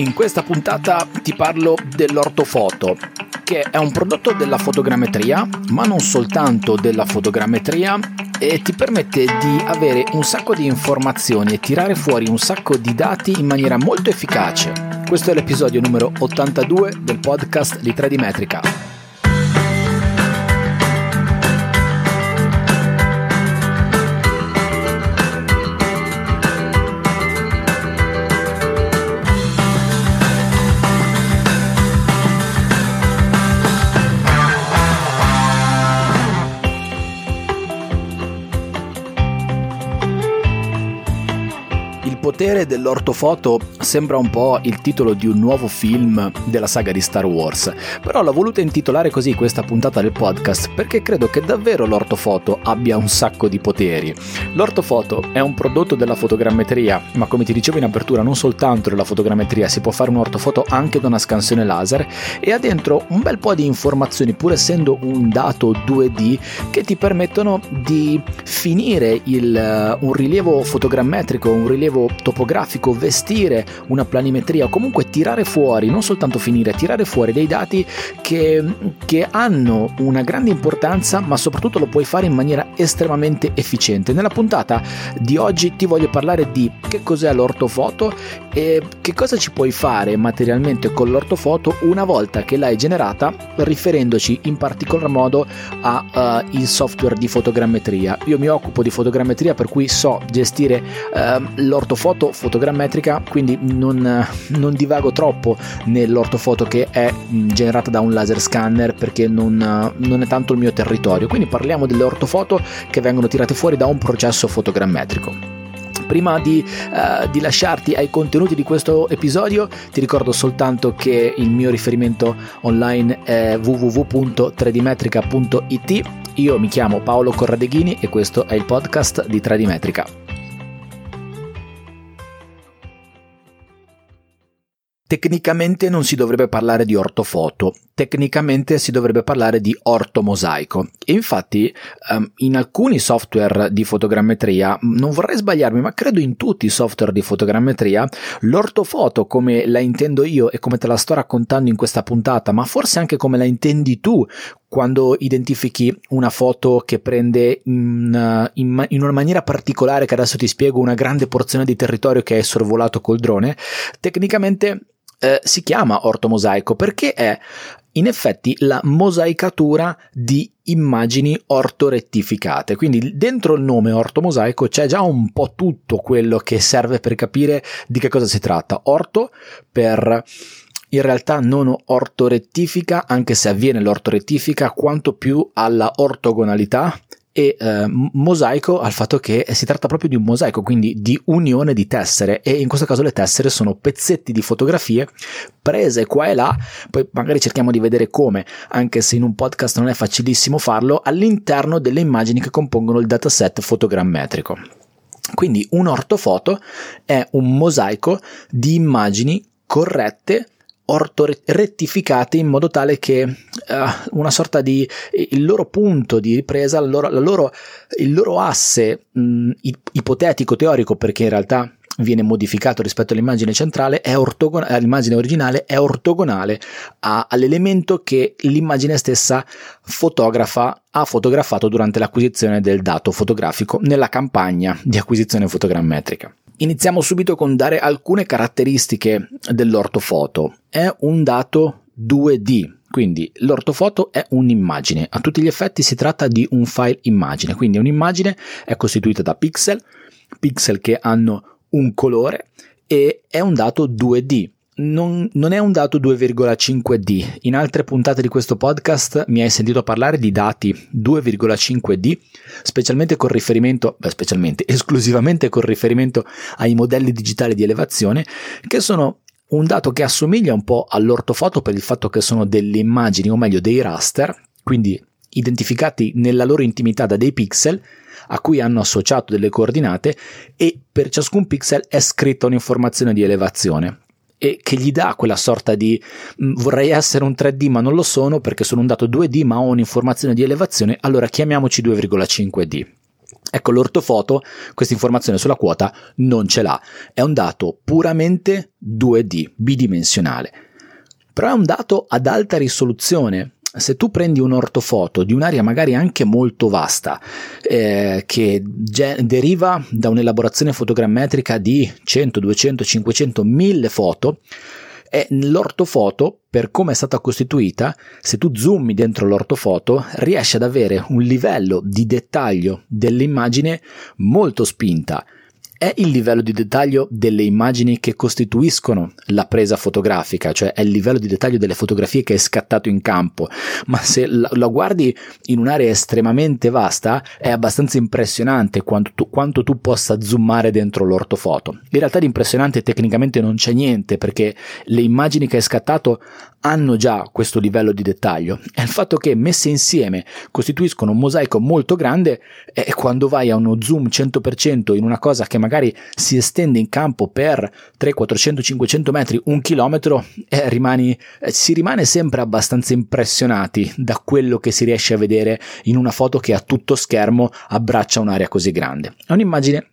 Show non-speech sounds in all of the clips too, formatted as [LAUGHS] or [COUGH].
In questa puntata ti parlo dell'ortofoto, che è un prodotto della fotogrammetria, ma non soltanto della fotogrammetria, e ti permette di avere un sacco di informazioni e tirare fuori un sacco di dati in maniera molto efficace. Questo è l'episodio numero 82 del podcast di 3D Metrica. Potere dell'ortofoto sembra un po' il titolo di un nuovo film della saga di Star Wars, però l'ho voluta intitolare così questa puntata del podcast perché credo che davvero l'ortofoto abbia un sacco di poteri. L'ortofoto è un prodotto della fotogrammetria, ma come ti dicevo in apertura non soltanto della fotogrammetria, si può fare un'ortofoto anche da una scansione laser e ha dentro un bel po' di informazioni pur essendo un dato 2D che ti permettono di finire il, uh, un rilievo fotogrammetrico, un rilievo topografico, vestire una planimetria o comunque tirare fuori, non soltanto finire, tirare fuori dei dati che, che hanno una grande importanza ma soprattutto lo puoi fare in maniera estremamente efficiente. Nella puntata di oggi ti voglio parlare di che cos'è l'ortofoto e che cosa ci puoi fare materialmente con l'ortofoto una volta che l'hai generata riferendoci in particolar modo al uh, software di fotogrammetria. Io mi occupo di fotogrammetria per cui so gestire uh, l'ortofoto foto fotogrammetrica, quindi non, non divago troppo nell'ortofoto che è generata da un laser scanner perché non, non è tanto il mio territorio. Quindi parliamo delle ortofoto che vengono tirate fuori da un processo fotogrammetrico prima di, uh, di, lasciarti ai contenuti di questo episodio, ti ricordo soltanto che il mio riferimento online è www.3dmetrica.it. Io mi chiamo Paolo Corradeghini e questo è il podcast di 3D Tecnicamente non si dovrebbe parlare di ortofoto, tecnicamente si dovrebbe parlare di ortomosaico. E infatti um, in alcuni software di fotogrammetria, non vorrei sbagliarmi, ma credo in tutti i software di fotogrammetria, l'ortofoto come la intendo io e come te la sto raccontando in questa puntata, ma forse anche come la intendi tu quando identifichi una foto che prende in, in, in, una maniera particolare, che adesso ti spiego, una grande porzione di territorio che è sorvolato col drone, tecnicamente eh, si chiama ortomosaico perché è in effetti la mosaicatura di immagini ortorettificate. Quindi dentro il nome ortomosaico c'è già un po' tutto quello che serve per capire di che cosa si tratta. Orto per in realtà non ortorettifica, anche se avviene l'ortorettifica, quanto più alla ortogonalità e eh, mosaico al fatto che si tratta proprio di un mosaico, quindi di unione di tessere e in questo caso le tessere sono pezzetti di fotografie prese qua e là, poi magari cerchiamo di vedere come, anche se in un podcast non è facilissimo farlo, all'interno delle immagini che compongono il dataset fotogrammetrico. Quindi un ortofoto è un mosaico di immagini corrette ortorettificate in modo tale che uh, una sorta di il loro punto di ripresa, il loro, loro, il loro asse mh, ipotetico teorico, perché in realtà viene modificato rispetto all'immagine centrale, è ortogon- all'immagine originale, è ortogonale a, all'elemento che l'immagine stessa fotografa, ha fotografato durante l'acquisizione del dato fotografico nella campagna di acquisizione fotogrammetrica. Iniziamo subito con dare alcune caratteristiche dell'ortofoto. È un dato 2D, quindi l'ortofoto è un'immagine, a tutti gli effetti si tratta di un file immagine, quindi un'immagine è costituita da pixel, pixel che hanno un colore e è un dato 2D, non, non, è un dato 2,5D. In altre puntate di questo podcast mi hai sentito parlare di dati 2,5D, specialmente con riferimento, beh, specialmente, esclusivamente con riferimento ai modelli digitali di elevazione, che sono un dato che assomiglia un po' all'ortofoto per il fatto che sono delle immagini, o meglio dei raster, quindi identificati nella loro intimità da dei pixel, a cui hanno associato delle coordinate e per ciascun pixel è scritta un'informazione di elevazione e che gli dà quella sorta di mm, vorrei essere un 3D ma non lo sono perché sono un dato 2D ma ho un'informazione di elevazione, allora chiamiamoci 2,5D. Ecco, l'ortofoto questa informazione sulla quota non ce l'ha, è un dato puramente 2D, bidimensionale. Però è un dato ad alta risoluzione, se tu prendi un'ortofoto di un'area magari anche molto vasta, eh, che ge- deriva da un'elaborazione fotogrammetrica di 100, 200, 500, 1000 foto, e l'ortofoto, per come è stata costituita, se tu zoomi dentro l'ortofoto, riesci ad avere un livello di dettaglio dell'immagine molto spinta è il livello di dettaglio delle immagini che costituiscono la presa fotografica, cioè è il livello di dettaglio delle fotografie che è scattato in campo, ma se lo guardi in un'area estremamente vasta è abbastanza impressionante quanto tu, quanto tu possa zoomare dentro l'ortofoto. In realtà di impressionante tecnicamente non c'è niente perché le immagini che hai scattato hanno già questo livello di dettaglio e il fatto che messe insieme costituiscono un mosaico molto grande e quando vai a uno zoom 100% in una cosa che magari si estende in campo per 300, 400, 500 metri, un chilometro, eh, rimani, eh, si rimane sempre abbastanza impressionati da quello che si riesce a vedere in una foto che a tutto schermo abbraccia un'area così grande. È un'immagine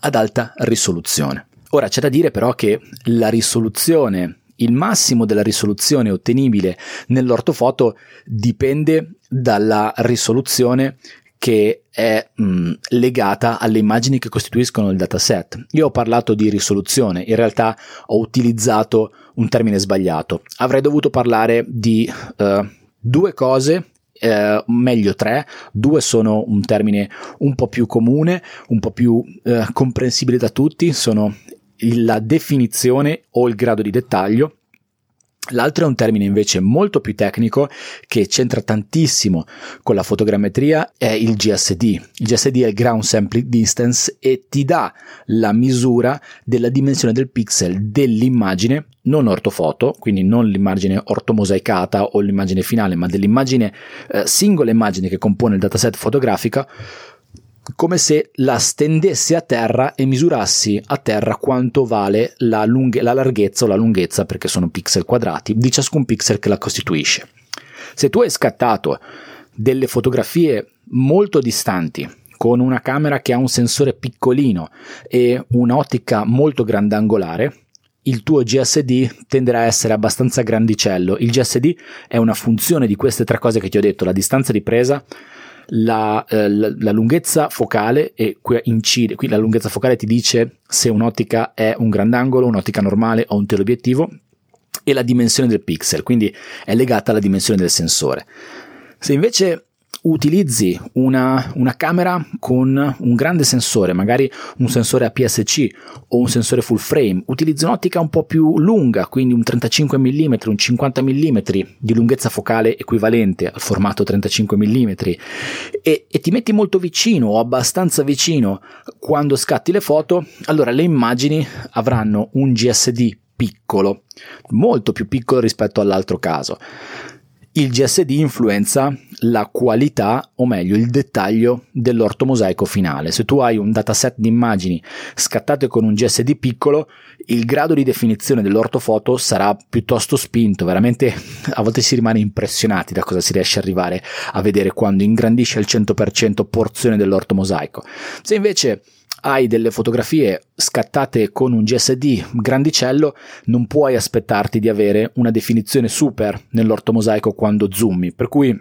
ad alta risoluzione. Ora c'è da dire però che la risoluzione il massimo della risoluzione ottenibile nell'ortofoto dipende dalla risoluzione che è mh, legata alle immagini che costituiscono il dataset. Io ho parlato di risoluzione, in realtà ho utilizzato un termine sbagliato. Avrei dovuto parlare di uh, due cose eh, meglio tre, due sono un termine un po' più comune, un po' più eh, comprensibile da tutti, sono la definizione o il grado di dettaglio L'altro è un termine invece molto più tecnico che c'entra tantissimo con la fotogrammetria, è il GSD. Il GSD è il Ground Sampling Distance e ti dà la misura della dimensione del pixel dell'immagine, non ortofoto, quindi non l'immagine ortomosaicata o l'immagine finale, ma dell'immagine, eh, singola immagine che compone il dataset fotografica come se la stendessi a terra e misurassi a terra quanto vale la, lunghe- la larghezza o la lunghezza, perché sono pixel quadrati, di ciascun pixel che la costituisce. Se tu hai scattato delle fotografie molto distanti, con una camera che ha un sensore piccolino e un'ottica molto grandangolare, il tuo GSD tenderà a essere abbastanza grandicello. Il GSD è una funzione di queste tre cose che ti ho detto, la distanza di presa, la, eh, la, la, lunghezza focale e qui incide, qui la lunghezza focale ti dice se un'ottica è un grandangolo, un'ottica normale o un teleobiettivo e la dimensione del pixel, quindi è legata alla dimensione del sensore. Se invece utilizzi una, una, camera con un grande sensore, magari un sensore APS-C o un sensore full frame, utilizzi un'ottica un po' più lunga, quindi un 35 mm, un 50 mm di lunghezza focale equivalente al formato 35 mm e, e ti metti molto vicino o abbastanza vicino quando scatti le foto, allora le immagini avranno un GSD piccolo, molto più piccolo rispetto all'alro caso. Il GSD influenza la qualità, o meglio il dettaglio dell'ortomosaico finale. Se tu hai un dataset di immagini scattate con un GSD piccolo, il grado di definizione dell'ortofoto sarà piuttosto spinto, veramente a volte si rimane impressionati da cosa si riesce ad arrivare a vedere quando ingrandisce al 100% porzione dell'ortomosaico. Se invece hai delle fotografie scattate con un GSD grandicello, non puoi aspettarti di avere una definizione super nell'ortomosaico quando zoomi, per cui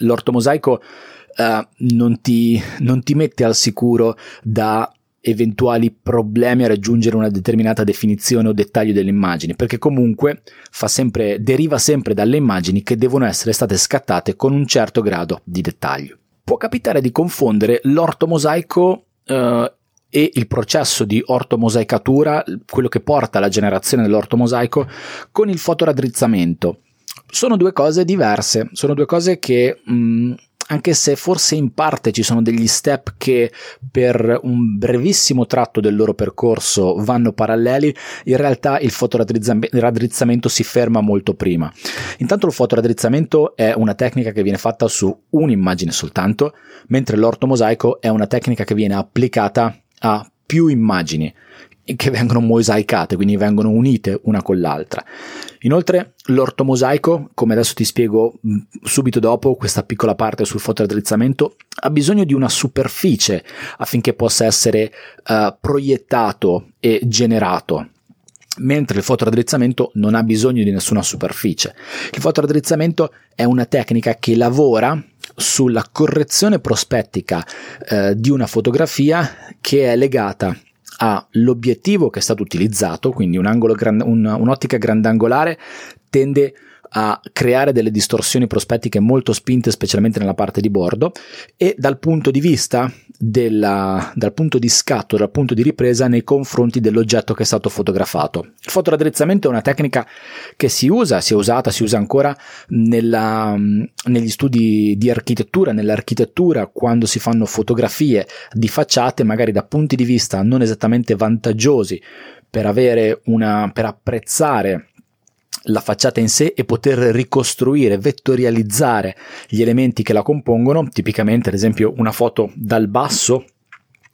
l'ortomosaico uh, non, ti, non ti mette al sicuro da eventuali problemi a raggiungere una determinata definizione o dettaglio delle immagini, perché comunque sempre, deriva sempre dalle immagini che devono essere state scattate con un certo grado di dettaglio. Può capitare di confondere l'ortomosaico uh, e il processo di ortomosaicatura, quello che porta alla generazione dell'ortomosaico, con il fotoraddrizzamento. Sono due cose diverse, sono due cose che mh, mm, anche se forse in parte ci sono degli step che per un brevissimo tratto del loro percorso vanno paralleli, in realtà il fotoraddrizzamento si ferma molto prima. Intanto il fotoraddrizzamento è una tecnica che viene fatta su un'immagine soltanto, mentre l'ortomosaico è una tecnica che viene applicata a più immagini che vengono mosaicate, quindi vengono unite una con l'altra. Inoltre l'ortomosaico, come adesso ti spiego mm, subito dopo questa piccola parte sul fotoraddrizzamento, ha bisogno di una superficie affinché possa essere uh, proiettato e generato mentre il fotoraddrizzamento non ha bisogno di nessuna superficie. Il fotoraddrizzamento è una tecnica che lavora sulla correzione prospettica eh, di una fotografia che è legata all'obiettivo che è stato utilizzato, quindi un gran, un, un'ottica grandangolare tende a creare delle distorsioni prospettiche molto spinte, specialmente nella parte di bordo, e dal punto di vista della, dal punto di scatto, dal punto di ripresa nei confronti dell'oggetto che è stato fotografato. Il fotoraddrizzamento è una tecnica che si usa, si è usata, si usa ancora nella, negli studi di architettura, nell'architettura, quando si fanno fotografie di facciate, magari da punti di vista non esattamente vantaggiosi per avere una, per apprezzare la facciata in sé e poter ricostruire, vettorializzare gli elementi che la compongono, tipicamente ad esempio una foto dal basso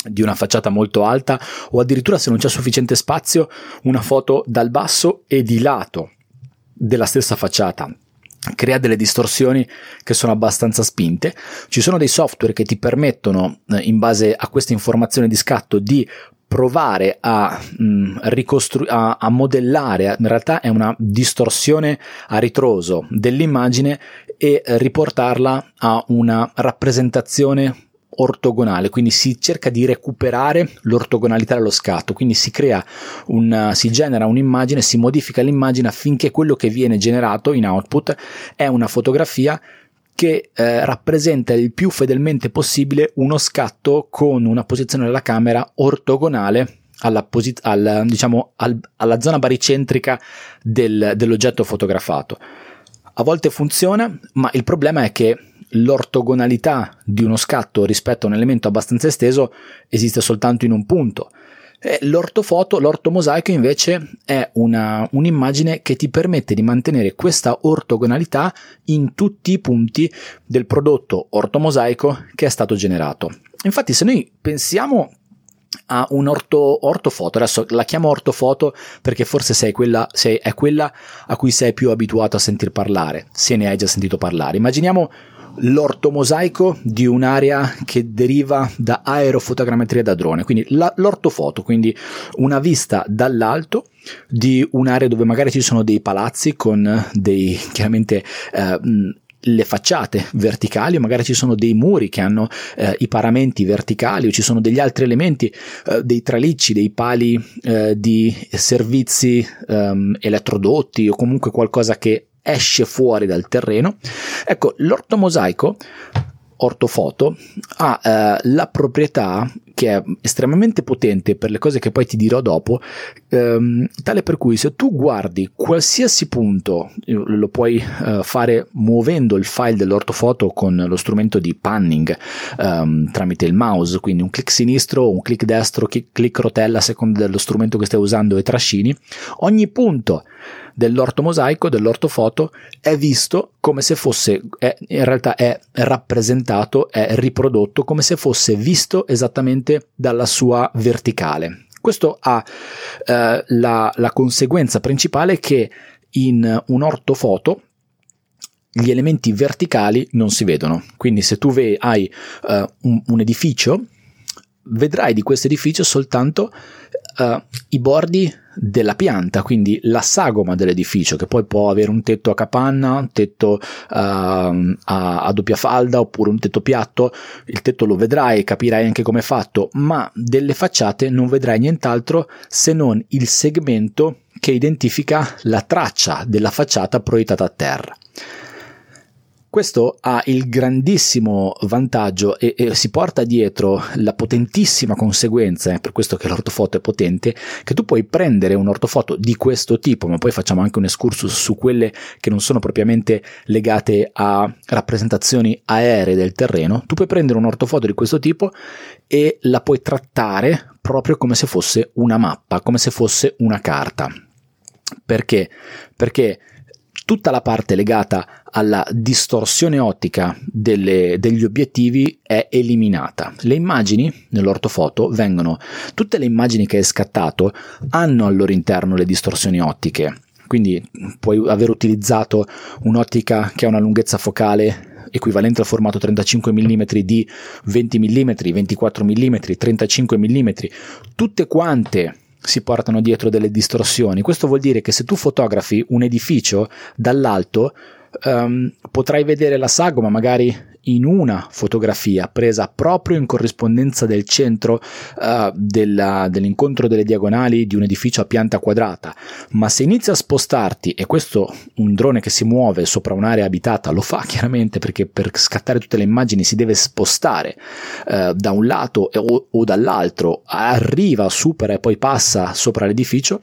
di una facciata molto alta o addirittura se non c'è sufficiente spazio una foto dal basso e di lato della stessa facciata crea delle distorsioni che sono abbastanza spinte. Ci sono dei software che ti permettono, eh, in base a questa informazione di scatto, di provare a, mh, mm, ricostru- a, a modellare, in realtà è una distorsione a ritroso dell'immagine e riportarla a una rappresentazione ortogonale, quindi si cerca di recuperare l'ortogonalità dello scatto, quindi si crea un, si genera un'immagine, si modifica l'immagine affinché quello che viene generato in output è una fotografia che eh, rappresenta il più fedelmente possibile uno scatto con una posizione della camera ortogonale alla, posi- al, diciamo, al, alla zona baricentrica del, dell'oggetto fotografato. A volte funziona, ma il problema è che l'ortogonalità di uno scatto rispetto a un elemento abbastanza esteso esiste soltanto in un punto. L'ortofoto, l'ortomosaico invece è una, un'immagine che ti permette di mantenere questa ortogonalità in tutti i punti del prodotto ortomosaico che è stato generato. Infatti se noi pensiamo a un orto, ortofoto, adesso la chiamo ortofoto perché forse sei quella, sei, è quella a cui sei più abituato a sentir parlare, se ne hai già sentito parlare. Immaginiamo l'ortomosaico di un'area che deriva da aerofotogrammetria da drone, quindi la, l'ortofoto, quindi una vista dall'alto di un'area dove magari ci sono dei palazzi con dei chiaramente eh, le facciate verticali o magari ci sono dei muri che hanno eh, i paramenti verticali o ci sono degli altri elementi, eh, dei tralicci, dei pali eh, di servizi ehm, elettrodotti o comunque qualcosa che esce fuori dal terreno. Ecco, l'ortomosaico ortofoto ha eh, la proprietà che è estremamente potente per le cose che poi ti dirò dopo, ehm, tale per cui se tu guardi qualsiasi punto, lo puoi eh, fare muovendo il file dell'ortofoto con lo strumento di panning ehm, tramite il mouse, quindi un clic sinistro, un clic destro, clic rotella a seconda dello strumento che stai usando e trascini, ogni punto dell'orto mosaico, dell'ortofoto, è visto come se fosse, è, in realtà è rappresentato, è riprodotto come se fosse visto esattamente dalla sua verticale. Questo ha eh, la, la conseguenza principale che in un ortofoto gli elementi verticali non si vedono. Quindi se tu ve- hai uh, un, un, edificio, vedrai di questo edificio soltanto uh, i bordi della pianta, quindi la sagoma dell'edificio, che poi può avere un tetto a capanna, un tetto uh, a, a, doppia falda oppure un tetto piatto. Il tetto lo vedrai, capirai anche come è fatto, ma delle facciate non vedrai nient'altro se non il segmento che identifica la traccia della facciata proiettata a terra. Questo ha il grandissimo vantaggio e, e, si porta dietro la potentissima conseguenza, è per questo che l'ortofoto è potente, che tu puoi prendere un'ortofoto di questo tipo, ma poi facciamo anche un excursus su quelle che non sono propriamente legate a rappresentazioni aeree del terreno, tu puoi prendere un'ortofoto di questo tipo e la puoi trattare proprio come se fosse una mappa, come se fosse una carta. Perché? Perché tutta la parte legata alla distorsione ottica delle, degli obiettivi è eliminata. Le immagini nell'ortofoto vengono, tutte le immagini che hai scattato hanno al loro interno le distorsioni ottiche. Quindi puoi aver utilizzato un'ottica che ha una lunghezza focale equivalente al formato 35 mm di 20 mm, 24 mm, 35 mm, tutte quante si portano dietro delle distorsioni. Questo vuol dire che se tu fotografi un edificio dall'alto, um, potrai vedere la sagoma magari in una fotografia presa proprio in corrispondenza del centro uh, della, dell'incontro delle diagonali di un edificio a pianta quadrata, ma se inizi a spostarti, e questo un drone che si muove sopra un'area abitata lo fa [LAUGHS] chiaramente perché per scattare tutte le immagini si deve spostare uh, da un lato o, o dall'altro, arriva, supera e poi passa sopra l'edificio,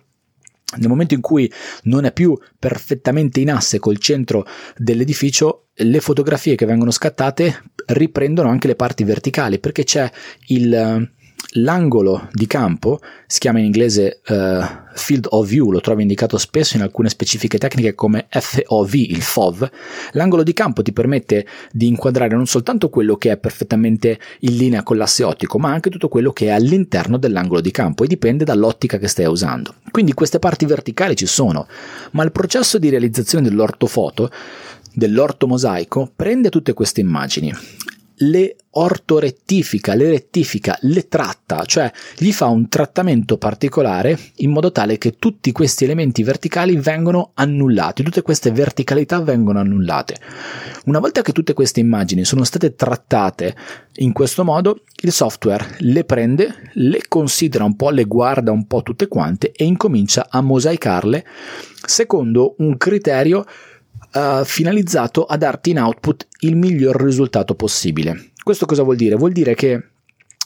nel momento in cui non è più perfettamente in asse col centro dell'edificio, le fotografie che vengono scattate riprendono anche le parti verticali perché c'è il, l'angolo di campo, si chiama in inglese uh, field of view, lo trovi indicato spesso in alcune specifiche tecniche come FOV, il FOV. L'angolo di campo ti permette di inquadrare non soltanto quello che è perfettamente in linea con l'asse ottico, ma anche tutto quello che è all'interno dell'angolo di campo e dipende dall'ottica che stai usando. Quindi queste parti verticali ci sono, ma il processo di realizzazione dell'ortofoto dell'ortomosaico prende tutte queste immagini, le ortorettifica, le rettifica, le tratta, cioè gli fa un trattamento particolare in modo tale che tutti questi elementi verticali vengono annullati, tutte queste verticalità vengono annullate. Una volta che tutte queste immagini sono state trattate in questo modo, il software le prende, le considera un po', le guarda un po' tutte quante e incomincia a mosaicarle secondo un criterio uh, finalizzato a darti in output il miglior risultato possibile. Questo cosa vuol dire? Vuol dire che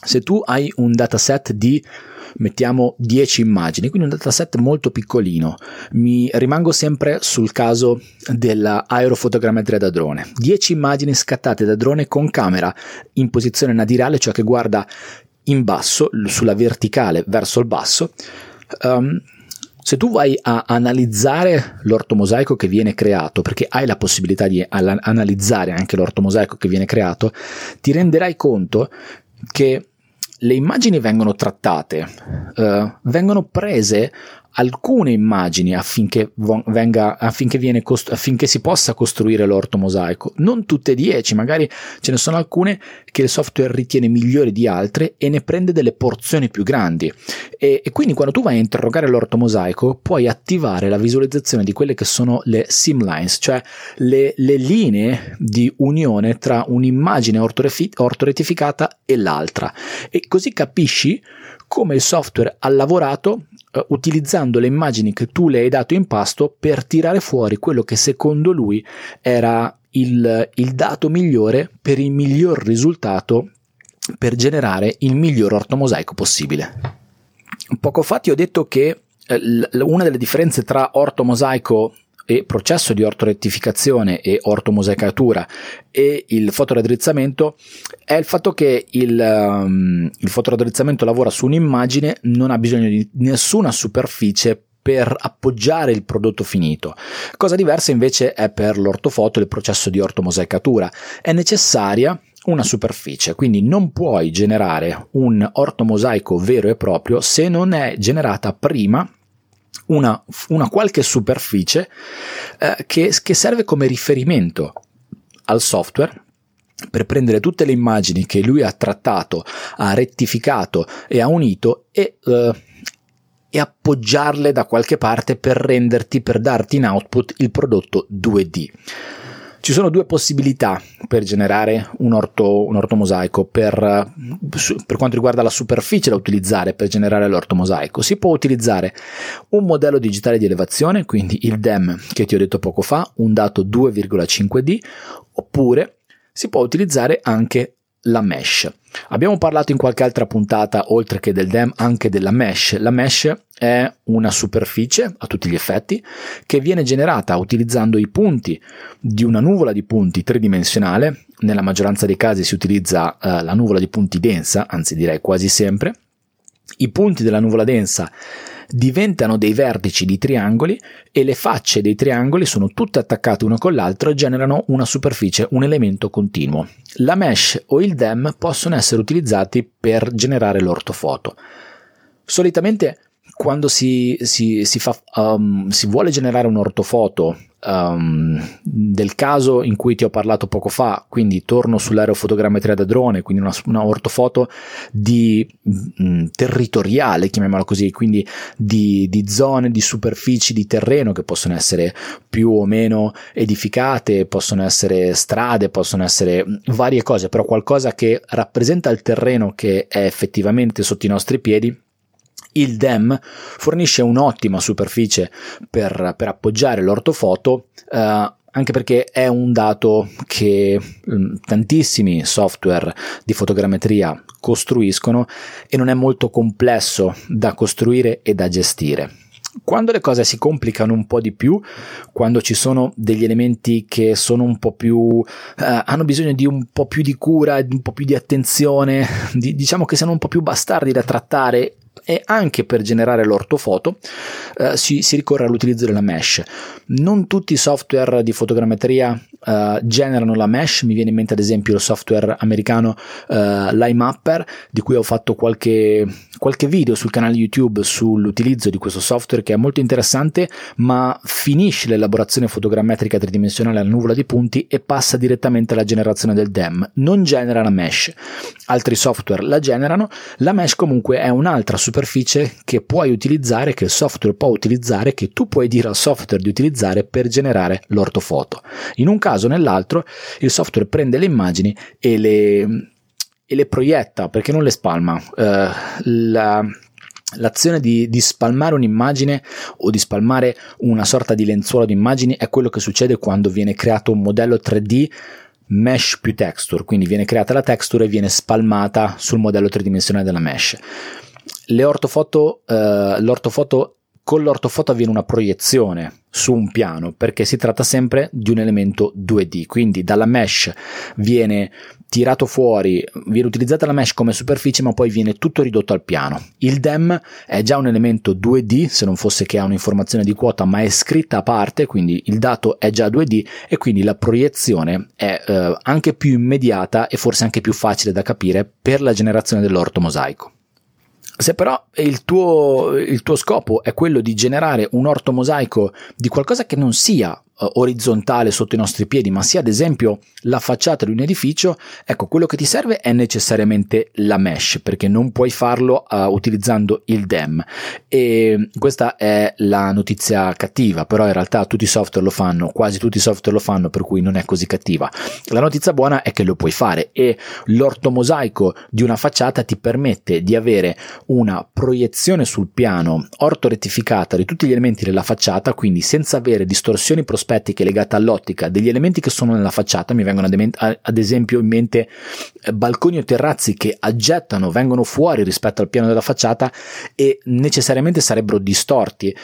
se tu hai un dataset di mettiamo 10 immagini, quindi un dataset molto piccolino. Mi rimango sempre sul caso dell'aerofotogrammetria da drone. 10 immagini scattate da drone con camera in posizione nadirale, cioè che guarda in basso, sulla verticale verso il basso. Um, se tu vai a analizzare l'ortomosaico che viene creato, perché hai la possibilità di analizzare anche l'ortomosaico che viene creato, ti renderai conto che le immagini vengono trattate, uh, vengono prese alcune immagini affinché, venga, affinché, cost- affinché, si possa costruire l'orto mosaico. Non tutte e dieci, magari ce ne sono alcune che il software ritiene migliori di altre e ne prende delle porzioni più grandi. E, e quindi quando tu vai a interrogare l'orto mosaico puoi attivare la visualizzazione di quelle che sono le sim lines, cioè le, le linee di unione tra un'immagine ortorettificata e l'altra. E così capisci come il software ha lavorato uh, utilizzando le immagini che tu le hai dato in pasto per tirare fuori quello che secondo lui era il, il dato migliore per il miglior risultato per generare il miglior ortomosaico possibile. Poco fa ti ho detto che eh, una delle differenze tra ortomosaico e processo di ortorettificazione e ortomosaicatura e il fotoraddrizzamento è il fatto che il, um, il fotoraddrizzamento lavora su un'immagine, non ha bisogno di nessuna superficie per appoggiare il prodotto finito. Cosa diversa invece è per l'ortofoto il processo di ortomosaicatura. È necessaria una superficie, quindi non puoi generare un ortomosaico vero e proprio se non è generata prima una, una qualche superficie eh, che, che serve come riferimento al software per prendere tutte le immagini che lui ha trattato, ha rettificato e ha unito e, eh, e, appoggiarle da qualche parte per renderti, per darti in output il prodotto 2D. Ci sono due possibilità per generare un, orto, un ortomosaico per, per quanto riguarda la superficie da utilizzare per generare l'ortomosaico. Si può utilizzare un modello digitale di elevazione, quindi il DEM che ti ho detto poco fa, un dato 2,5D, oppure si può utilizzare anche la mesh. Abbiamo parlato in qualche altra puntata, oltre che del DEM, anche della mesh. La mesh è una superficie, a tutti gli effetti, che viene generata utilizzando i punti di una nuvola di punti tridimensionale. Nella maggioranza dei casi si utilizza uh, la nuvola di punti densa, anzi direi quasi sempre, I punti della nuvola densa diventano dei vertici di triangoli e le facce dei triangoli sono tutte attaccate uno con l'altro e generano una superficie, un elemento continuo. La mesh o il DEM possono essere utilizzati per generare l'ortofoto. Solitamente quando si, si, si, fa, um, si vuole generare un ortofoto um, del caso in cui ti ho parlato poco fa, quindi torno sull'aerofotogrammetria da drone, quindi una, una ortofoto di mh, mm, territoriale, chiamiamola così, quindi di, di zone, di superfici di terreno che possono essere più o meno edificate, possono essere strade, possono essere varie cose, però qualcosa che rappresenta il terreno che è effettivamente sotto i nostri piedi il DEM fornisce un'ottima superficie per, per appoggiare l'ortofoto, eh, anche perché è un dato che mh, mm, tantissimi software di fotogrammetria costruiscono e non è molto complesso da costruire e da gestire. Quando le cose si complicano un po' di più, quando ci sono degli elementi che sono un po' più, eh, hanno bisogno di un po' più di cura, di un po' più di attenzione, di, diciamo che siano un po' più bastardi da trattare e anche per generare l'ortofoto eh, si, si, ricorre all'utilizzo della mesh. Non tutti i software di fotogrammetria eh, generano la mesh, mi viene in mente ad esempio il software americano eh, LimeMapper di cui ho fatto qualche, qualche video sul canale YouTube sull'utilizzo di questo software che è molto interessante ma finisce l'elaborazione fotogrammetrica tridimensionale alla nuvola di punti e passa direttamente alla generazione del DEM, non genera la mesh. Altri software la generano, la mesh comunque è un'altra superficie che puoi utilizzare, che il software può utilizzare, che tu puoi dire al software di utilizzare per generare l'ortofoto. In un caso o nell'altro, il software prende le immagini e le, e le proietta, perché non le spalma. Uh, la, L'azione di, di, spalmare un'immagine o di spalmare una sorta di lenzuola di immagini è quello che succede quando viene creato un modello 3D mesh più texture, quindi viene creata la texture e viene spalmata sul modello tridimensionale della mesh ortofoto, eh, l'ortofoto con l'ortofoto avviene una proiezione su un piano perché si tratta sempre di un elemento 2D, quindi dalla mesh viene tirato fuori, viene utilizzata la mesh come superficie ma poi viene tutto ridotto al piano. Il DEM è già un elemento 2D, se non fosse che ha un'informazione di quota ma è scritta a parte, quindi il dato è già 2D e quindi la proiezione è eh, anche più immediata e forse anche più facile da capire per la generazione dell'orto mosaico. Se però il tuo, il tuo, scopo è quello di generare un orto mosaico di qualcosa che non sia orizzontale sotto i nostri piedi, ma sia ad esempio la facciata di un edificio, ecco, quello che ti serve è necessariamente la mesh, perché non puoi farlo uh, utilizzando il DEM. E questa è la notizia cattiva, però in realtà tutti i software lo fanno, quasi tutti i software lo fanno, per cui non è così cattiva. La notizia buona è che lo puoi fare e l'ortomosaico di una facciata ti permette di avere una proiezione sul piano ortorettificata di tutti gli elementi della facciata, quindi senza avere distorsioni prospettive prospettiche legate all'ottica degli elementi che sono nella facciata, mi vengono ad esempio in mente eh, balconi o terrazzi che aggettano, vengono fuori rispetto al piano della facciata e necessariamente sarebbero distorti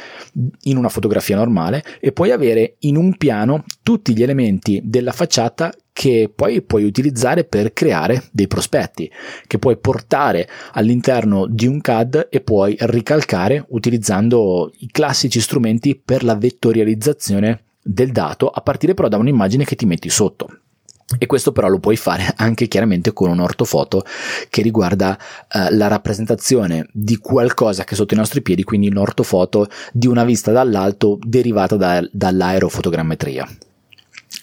in una fotografia normale e puoi avere in un piano tutti gli elementi della facciata che poi puoi utilizzare per creare dei prospetti che puoi portare all'interno di un CAD e puoi ricalcare utilizzando i classici strumenti per la vettorializzazione del dato a partire però da un'immagine che ti metti sotto. E questo però lo puoi fare [LAUGHS] anche chiaramente con un ortofoto che riguarda eh, la rappresentazione di qualcosa che è sotto i nostri piedi, quindi un ortofoto di una vista dall'alto derivata da, dall'aerofotogrammetria.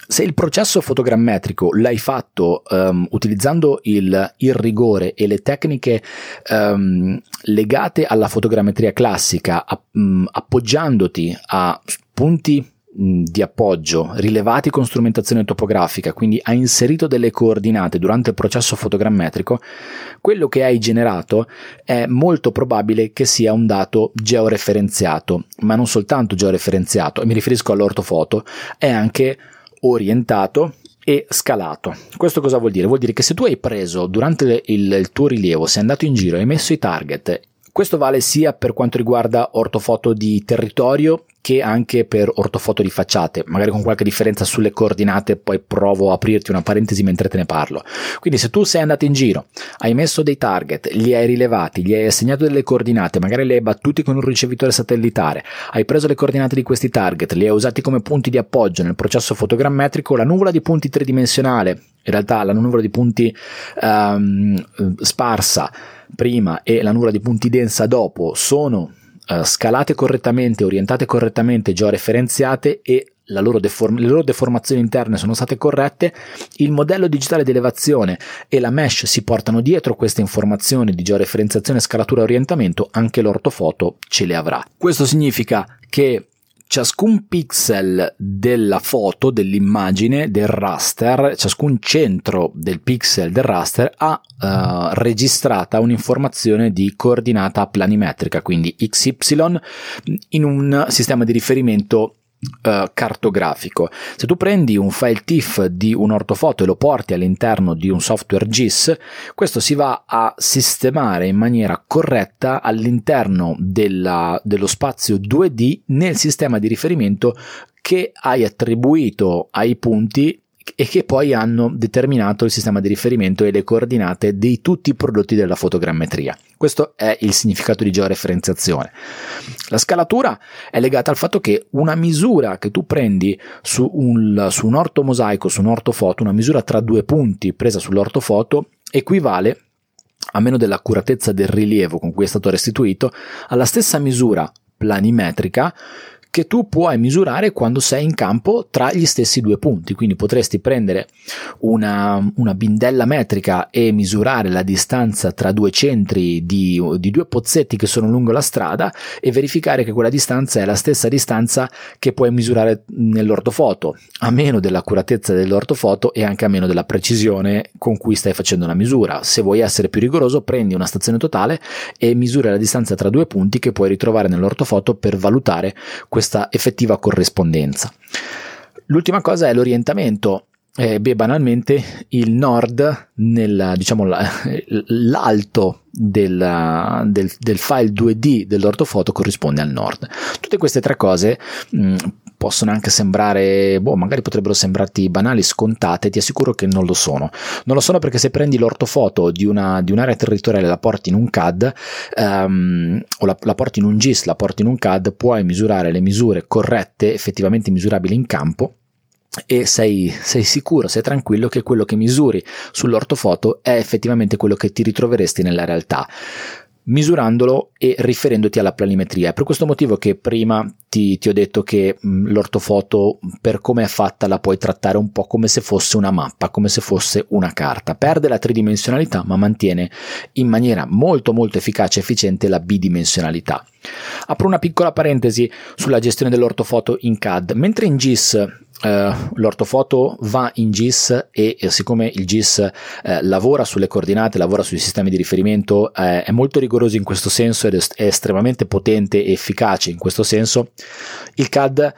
Se il processo fotogrammetrico l'hai fatto um, utilizzando il, il, rigore e le tecniche um, legate alla fotogrammetria classica, app- um, appoggiandoti a punti di appoggio rilevati con strumentazione topografica, quindi hai inserito delle coordinate durante il processo fotogrammetrico, quello che hai generato è molto probabile che sia un dato georeferenziato, ma non soltanto georeferenziato, mi riferisco all'ortofoto, è anche orientato e scalato. Questo cosa vuol dire? Vuol dire che se tu hai preso durante il, il tuo rilievo, sei andato in giro, hai messo i target Questo vale sia per quanto riguarda ortofoto di territorio che anche per ortofoto di facciate, magari con qualche differenza sulle coordinate, poi provo a aprirti una parentesi mentre te ne parlo. Quindi se tu sei andato in giro, hai messo dei target, li hai rilevati, gli hai assegnato delle coordinate, magari li hai battuti con un ricevitore satellitare, hai preso le coordinate di questi target, li hai usati come punti di appoggio nel processo fotogrammetrico, la nuvola di punti tridimensionale, in realtà la nuvola di punti um, sparsa prima e la nuvola di punti densa dopo sono uh, scalate correttamente, orientate correttamente, georeferenziate e loro deform- le loro deformazioni interne sono state corrette, il modello digitale di elevazione e la mesh si portano dietro queste informazioni di georeferenziazione, scalatura e orientamento, anche l'ortofoto ce le avrà. Questo significa che ciascun pixel della foto, dell'immagine, del raster, ciascun centro del pixel del raster ha uh, registrata un'informazione di coordinata planimetrica, quindi XY, in un sistema di riferimento Uh, cartografico. Se tu prendi un file TIFF di un ortofoto e lo porti all'interno di un software GIS, questo si va a sistemare in maniera corretta all'interno della, dello spazio 2D nel sistema di riferimento che hai attribuito ai punti e che poi hanno determinato il sistema di riferimento e le coordinate di tutti i prodotti della fotogrammetria. Questo è il significato di georeferenziazione. La scalatura è legata al fatto che una misura che tu prendi su un, su un ortomosaico, su un ortofoto, una misura tra due punti presa sull'ortofoto, equivale a meno dell'accuratezza del rilievo con cui è stato restituito, alla stessa misura planimetrica che tu puoi misurare quando sei in campo tra gli stessi due punti. Quindi potresti prendere una, una bindella metrica e misurare la distanza tra due centri di, di, due pozzetti che sono lungo la strada e verificare che quella distanza è la stessa distanza che puoi misurare nell'ortofoto, a meno dell'accuratezza dell'ortofoto e anche a meno della precisione con cui stai facendo la misura. Se vuoi essere più rigoroso, prendi una stazione totale e misura la distanza tra due punti che puoi ritrovare nell'ortofoto per valutare questa effettiva corrispondenza. L'ultima cosa è l'orientamento. Eh, beh, banalmente il nord, nel, diciamo l'alto del, del, del, file 2D dell'ortofoto corrisponde al nord. Tutte queste tre cose mh, possono anche sembrare, boh, magari potrebbero sembrarti banali, scontate, ti assicuro che non lo sono. Non lo sono perché se prendi l'ortofoto di, una, di un'area territoriale e la porti in un CAD, um, o la, la, porti in un GIS, la porti in un CAD, puoi misurare le misure corrette, effettivamente misurabili in campo, e sei, sei, sicuro, sei tranquillo che quello che misuri sull'ortofoto è effettivamente quello che ti ritroveresti nella realtà misurandolo e riferendoti alla planimetria. È per questo motivo che prima ti, ti ho detto che mh, l'ortofoto, per come è fatta, la puoi trattare un po' come se fosse una mappa, come se fosse una carta. Perde la tridimensionalità, ma mantiene in maniera molto molto efficace e efficiente la bidimensionalità. Apro una piccola parentesi sulla gestione dell'ortofoto in CAD. Mentre in GIS Uh, l'ortofoto va in GIS e, e siccome il GIS uh, lavora sulle coordinate, lavora sui sistemi di riferimento, uh, è molto rigoroso in questo senso ed è, è estremamente potente e efficace in questo senso, il CAD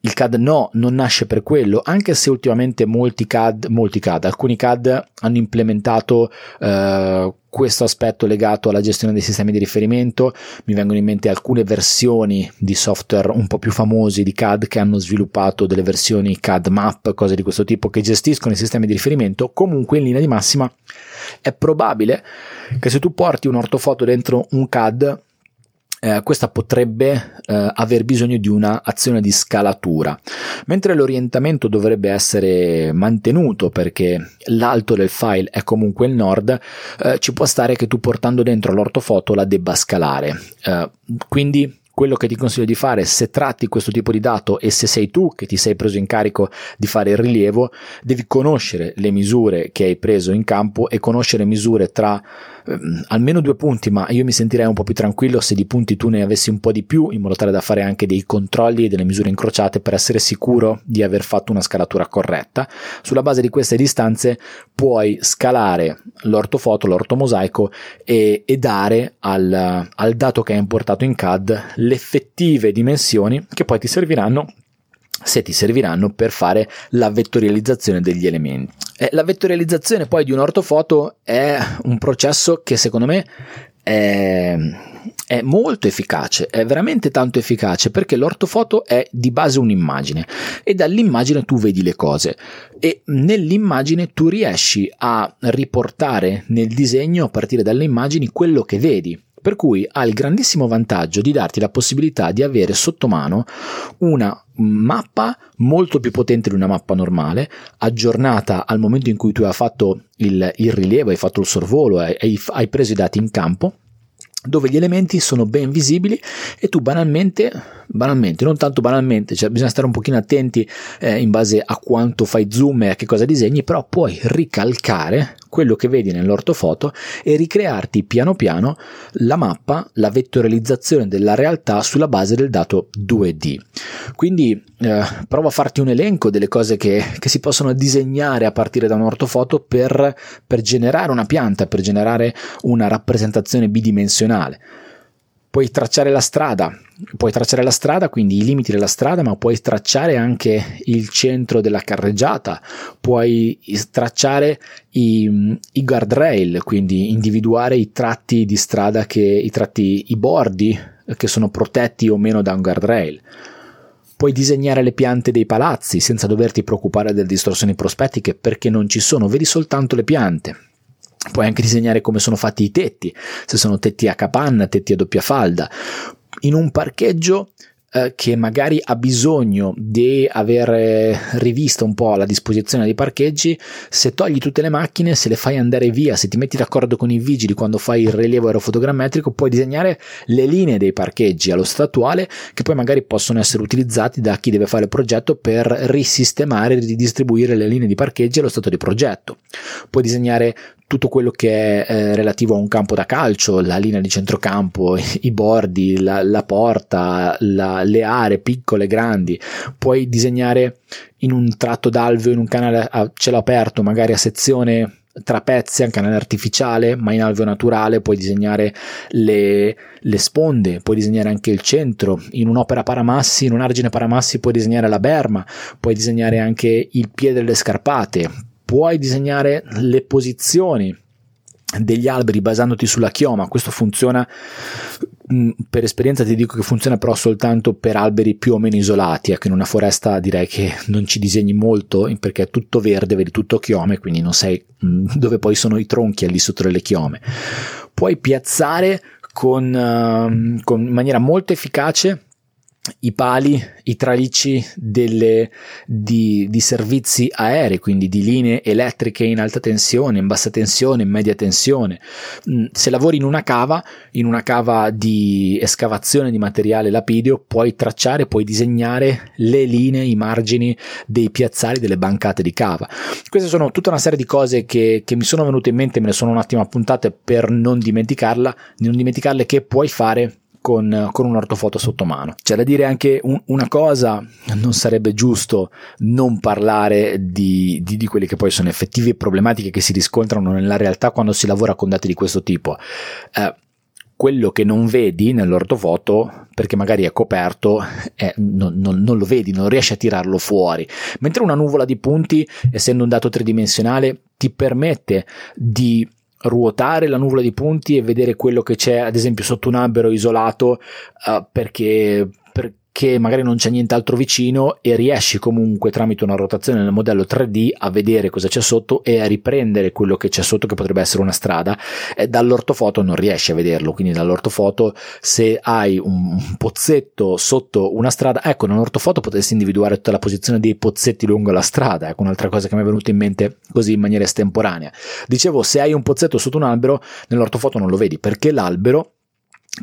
il CAD no, non nasce per quello, anche se ultimamente molti CAD, molti CAD alcuni CAD hanno implementato eh, questo aspetto legato alla gestione dei sistemi di riferimento. Mi vengono in mente alcune versioni di software un po' più famosi di CAD che hanno sviluppato delle versioni CAD map, cose di questo tipo, che gestiscono i sistemi di riferimento. Comunque, in linea di massima, è probabile che se tu porti un ortofoto dentro un CAD eh, questa potrebbe eh, aver bisogno di un'azione di scalatura, mentre l'orientamento dovrebbe essere mantenuto perché l'alto del file è comunque il nord, eh, ci può stare che tu portando dentro l'ortofoto la debba scalare. Eh, quindi quello che ti consiglio di fare se tratti questo tipo di dato e se sei tu che ti sei preso in carico di fare il rilievo, devi conoscere le misure che hai preso in campo e conoscere misure tra almeno due punti, ma io mi sentirei un po' più tranquillo se di punti tu ne avessi un po' di più, in modo tale da fare anche dei controlli e delle misure incrociate per essere sicuro di aver fatto una scalatura corretta. Sulla base di queste distanze puoi scalare l'ortofoto, l'ortomosaico e, e dare al, al dato che hai importato in CAD le effettive dimensioni che poi ti serviranno se ti serviranno per fare la vettorializzazione degli elementi. Eh, la vettorializzazione poi di un ortofoto è un processo che secondo me è, è molto efficace, è veramente tanto efficace perché l'ortofoto è di base un'immagine e dall'immagine tu vedi le cose e nell'immagine tu riesci a riportare nel disegno a partire dalle immagini quello che vedi. Per cui ha il grandissimo vantaggio di darti la possibilità di avere sotto mano una mappa molto più potente di una mappa normale, aggiornata al momento in cui tu hai fatto il, il rilievo, hai fatto il sorvolo, hai, hai preso i dati in campo dove gli elementi sono ben visibili e tu banalmente, banalmente, non tanto banalmente, cioè bisogna stare un pochino attenti eh, in base a quanto fai zoom e a che cosa disegni, però puoi ricalcare quello che vedi nell'ortofoto e ricrearti piano piano la mappa, la vettorializzazione della realtà sulla base del dato 2D. Quindi eh, provo a farti un elenco delle cose che, che, si possono disegnare a partire da un'ortofoto per, per generare una pianta, per generare una rappresentazione bidimensionale puoi tracciare la strada, puoi tracciare la strada, quindi i limiti della strada, ma puoi tracciare anche il centro della carreggiata, puoi tracciare i, i guardrail, quindi individuare i tratti di strada che i tratti, i bordi che sono protetti o meno da un guardrail. Puoi disegnare le piante dei palazzi senza doverti preoccupare delle distorsioni prospettiche perché non ci sono, vedi soltanto le piante. Puoi anche disegnare come sono fatti i tetti, se sono tetti a capanna, tetti a doppia falda. In un parcheggio eh, che magari ha bisogno di aver rivisto un po' la disposizione dei parcheggi, se togli tutte le macchine, se le fai andare via, se ti metti d'accordo con i vigili quando fai il rilievo aerofotogrammetrico, puoi disegnare le linee dei parcheggi allo stato attuale che poi magari possono essere utilizzati da chi deve fare il progetto per risistemare e ridistribuire le linee di parcheggi allo stato di progetto. Puoi disegnare tutto quello che è eh, relativo a un campo da calcio, la linea di centrocampo, [LAUGHS] i bordi, la, la porta, la, le aree piccole, grandi. Puoi disegnare in un tratto d'alveo, in un canale a cielo aperto, magari a sezione trapezia, un canale artificiale, ma in alveo naturale, puoi disegnare le, le, sponde, puoi disegnare anche il centro, in un'opera paramassi, in un argine paramassi puoi disegnare la berma, puoi disegnare anche il piede delle scarpate, puoi disegnare le posizioni degli alberi basandoti sulla chioma, questo funziona mm, per esperienza ti dico che funziona però soltanto per alberi più o meno isolati, ecco in una foresta direi che non ci disegni molto perché è tutto verde, vedi tutto chiome, quindi non sai mm, [LAUGHS] dove poi sono i tronchi al di sotto delle chiome. Puoi piazzare con, uh, con in maniera molto efficace i pali, i tralicci delle, di, di, servizi aerei, quindi di linee elettriche in alta tensione, in bassa tensione, in media tensione. Mm, se lavori in una cava, in una cava di escavazione di materiale lapidio, puoi tracciare, puoi disegnare le linee, i margini dei piazzali delle bancate di cava. Queste sono tutta una serie di cose che, che mi sono venute in mente, me ne sono un attimo appuntate per non dimenticarla, non dimenticarle che puoi fare con, con, un ortofoto sotto mano. C'è da dire anche un, una cosa, non sarebbe giusto non parlare di, di, di quelle che poi sono effettive problematiche che si riscontrano nella realtà quando si lavora con dati di questo tipo. Eh, quello che non vedi nell'ortofoto, perché magari è coperto, eh, non, non, non, lo vedi, non riesci a tirarlo fuori. Mentre una nuvola di punti, essendo un dato tridimensionale, ti permette di ruotare la nuvola di punti e vedere quello che c'è ad esempio sotto un albero isolato uh, perché che magari non c'è nient'altro vicino e riesci comunque tramite una rotazione nel modello 3D a vedere cosa c'è sotto e a riprendere quello che c'è sotto che potrebbe essere una strada. E dall'ortofoto non riesci a vederlo quindi dall'ortofoto se hai un pozzetto sotto una strada ecco nell'ortofoto potresti individuare tutta la posizione dei pozzetti lungo la strada ecco un'altra cosa che mi è venuta in mente così in maniera estemporanea. Dicevo se hai un pozzetto sotto un albero nell'ortofoto non lo vedi perché l'albero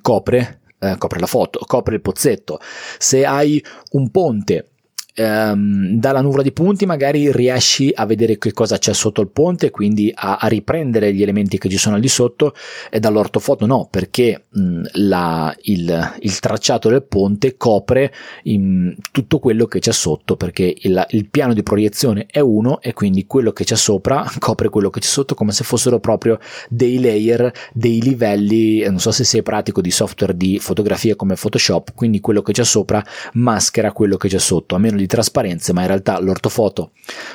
copre eh, copre la foto, copre il pozzetto. Se hai un ponte ehm, dalla nuvola di punti magari riesci a vedere che cosa c'è sotto il ponte, quindi a, a riprendere gli elementi che ci sono al di sotto e dall'ortofoto no, perché mh, la, il, il, tracciato del ponte copre in, tutto quello che c'è sotto, perché il, il piano di proiezione è uno e quindi quello che c'è sopra [LAUGHS] copre quello che c'è sotto come se fossero proprio dei layer, dei livelli, non so se sei pratico di software di fotografia come Photoshop, quindi quello che c'è sopra maschera quello che c'è sotto, a di trasparenza, ma in realtà l'ortofoto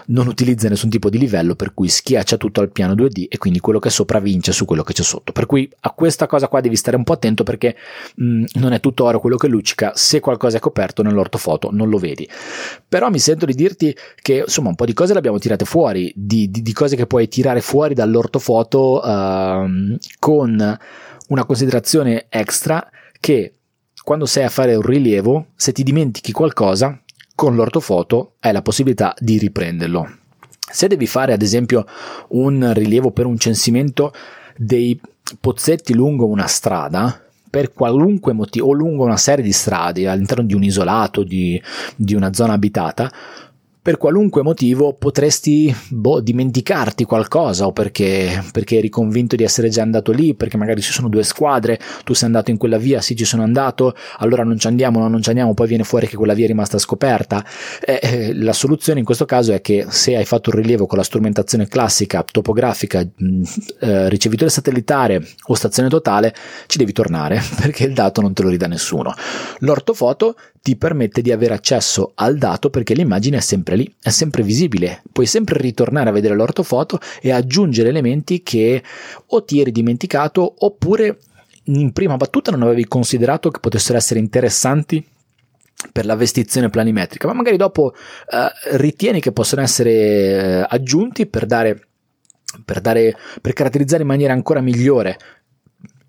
non utilizza nessun tipo di livello, per cui schiaccia tutto al piano 2D e quindi quello che è sopra vince su quello che c'è sotto. Per cui a questa cosa qua devi stare un po' attento perché mh, non è tutto oro quello che luccica, se qualcosa è coperto nell'ortofoto non lo vedi. Però mi sento di dirti che insomma un po' di cose le abbiamo tirate fuori, di, di, di cose che puoi tirare fuori dall'ortofoto uh, con una considerazione extra che quando sei a fare un rilievo, se ti dimentichi qualcosa, con l'ortofoto hai la possibilità di riprenderlo. Se devi fare ad esempio un rilievo per un censimento dei pozzetti lungo una strada, per qualunque motivo, o lungo una serie di strade all'interno di un isolato, di, di una zona abitata, per qualunque motivo potresti boh, dimenticarti qualcosa o perché, perché, eri convinto di essere già andato lì, perché magari ci sono due squadre, tu sei andato in quella via, sì ci sono andato, allora non ci andiamo, no, non ci andiamo, poi viene fuori che quella via è rimasta scoperta. Eh, eh, la soluzione in questo caso è che se hai fatto un rilievo con la strumentazione classica, topografica, mh, eh, ricevitore satellitare o stazione totale, ci devi tornare [LAUGHS] perché il dato non te lo ridà nessuno. L'ortofoto ti permette di avere accesso al dato perché l'immagine è sempre lì, è sempre visibile. Puoi sempre ritornare a vedere l'ortofoto e aggiungere elementi che o ti eri dimenticato oppure in prima battuta non avevi considerato che potessero essere interessanti per la vestizione planimetrica, ma magari dopo eh, ritieni che possano essere eh, aggiunti per dare per, dare, per caratterizzare in maniera ancora migliore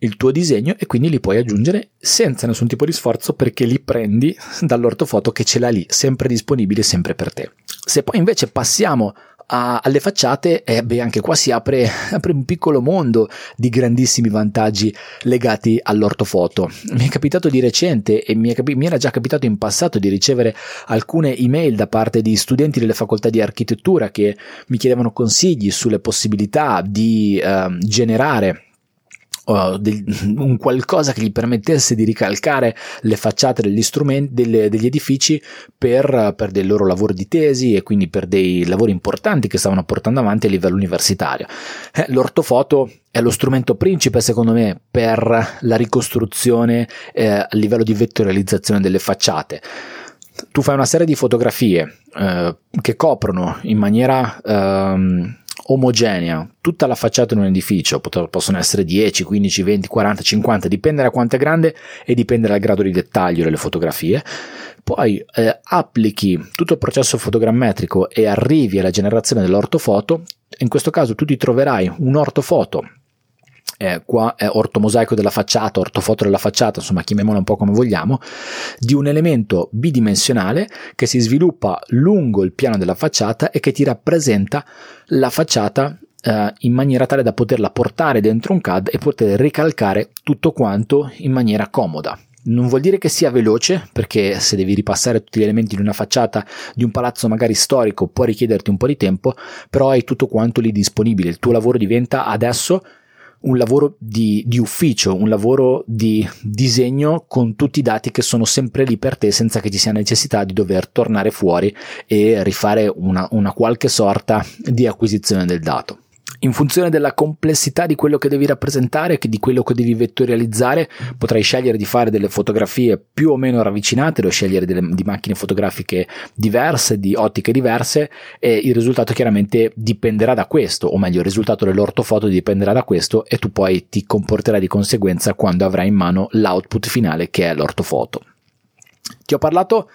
il tuo disegno e quindi li puoi aggiungere senza nessun tipo di sforzo perché li prendi [LAUGHS] dall'ortofoto che ce l'ha lì, sempre disponibile, sempre per te. Se poi invece passiamo a, alle facciate, eh, beh, anche qua si apre, [LAUGHS] apre, un piccolo mondo di grandissimi vantaggi legati all'ortofoto. Mi è capitato di recente e mi, capi- mi, era già capitato in passato di ricevere alcune email da parte di studenti delle facoltà di architettura che mi chiedevano consigli sulle possibilità di eh, generare [LAUGHS] un qualcosa che gli permettesse di ricalcare le facciate degli delle, degli edifici per, per dei loro lavori di tesi e quindi per dei lavori importanti che stavano portando avanti a livello universitario. Eh, l'ortofoto è lo strumento principe, secondo me, per la ricostruzione eh, a livello di vettorializzazione delle facciate. Tu fai una serie di fotografie eh, che coprono in maniera ehm, omogenea, tutta la facciata in un edificio, possono essere 10, 15, 20, 40, 50, dipende da quanto è grande e dipende dal grado di dettaglio delle fotografie. Poi eh, applichi tutto il processo fotogrammetrico e arrivi alla generazione dell'ortofoto. In questo caso tu ti troverai un ortofoto eh, qua è ortomosaico della facciata, ortofoto della facciata, insomma chiamiamola un po' come vogliamo, di un elemento bidimensionale che si sviluppa lungo il piano della facciata e che ti rappresenta la facciata eh, in maniera tale da poterla portare dentro un CAD e poter ricalcare tutto quanto in maniera comoda. Non vuol dire che sia veloce, perché se devi ripassare tutti gli elementi di una facciata di un palazzo magari storico può richiederti un po' di tempo, però hai tutto quanto lì disponibile. Il tuo lavoro diventa adesso un lavoro di, di, ufficio, un lavoro di disegno con tutti i dati che sono sempre lì per te senza che ci sia necessità di dover tornare fuori e rifare una, una qualche sorta di acquisizione del dato in funzione della complessità di quello che devi rappresentare, di quello che devi vettorializzare, potrai scegliere di fare delle fotografie più o meno ravvicinate, o scegliere delle, di macchine fotografiche diverse, di ottiche diverse e il risultato chiaramente dipenderà da questo, o meglio il risultato dell'ortofoto dipenderà da questo e tu poi ti comporterai di conseguenza quando avrai in mano l'output finale che è l'ortofoto. Ti ho parlato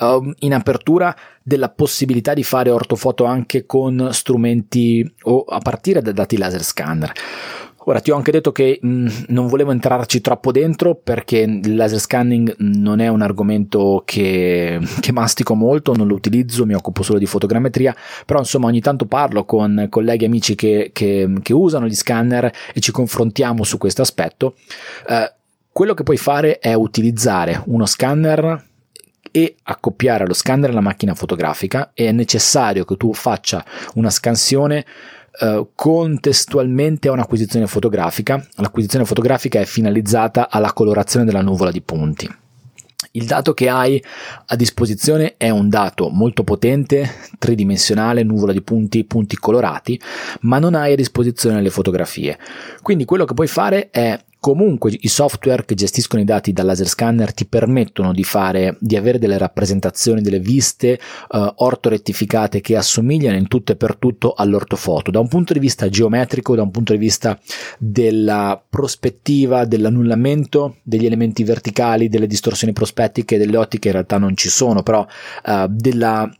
uh, in apertura della possibilità di fare ortofoto anche con strumenti o a partire da dati laser scanner. Ora ti ho anche detto che mh, mm, non volevo entrarci troppo dentro perché il laser scanning non è un argomento che, che, mastico molto, non lo utilizzo, mi occupo solo di fotogrammetria, però insomma ogni tanto parlo con colleghi e amici che, che, che, usano gli scanner e ci confrontiamo su questo aspetto. Uh, quello che puoi fare è utilizzare uno scanner e accoppiare lo scanner alla macchina fotografica e è necessario che tu faccia una scansione Uh, contestualmente a un'acquisizione fotografica. L'acquisizione fotografica è finalizzata alla colorazione della nuvola di punti. Il dato che hai a disposizione è un dato molto potente, tridimensionale, nuvola di punti, punti colorati, ma non hai a disposizione le fotografie. Quindi quello che puoi fare è comunque i software che gestiscono i dati dal laser scanner ti permettono di fare di avere delle rappresentazioni delle viste uh, ortorettificate che assomigliano in tutto e per tutto all'ortofoto. Da un punto di vista geometrico da un punto di vista della prospettiva dell'annullamento degli elementi verticali delle distorsioni prospettiche delle ottiche in realtà non ci sono però uh, della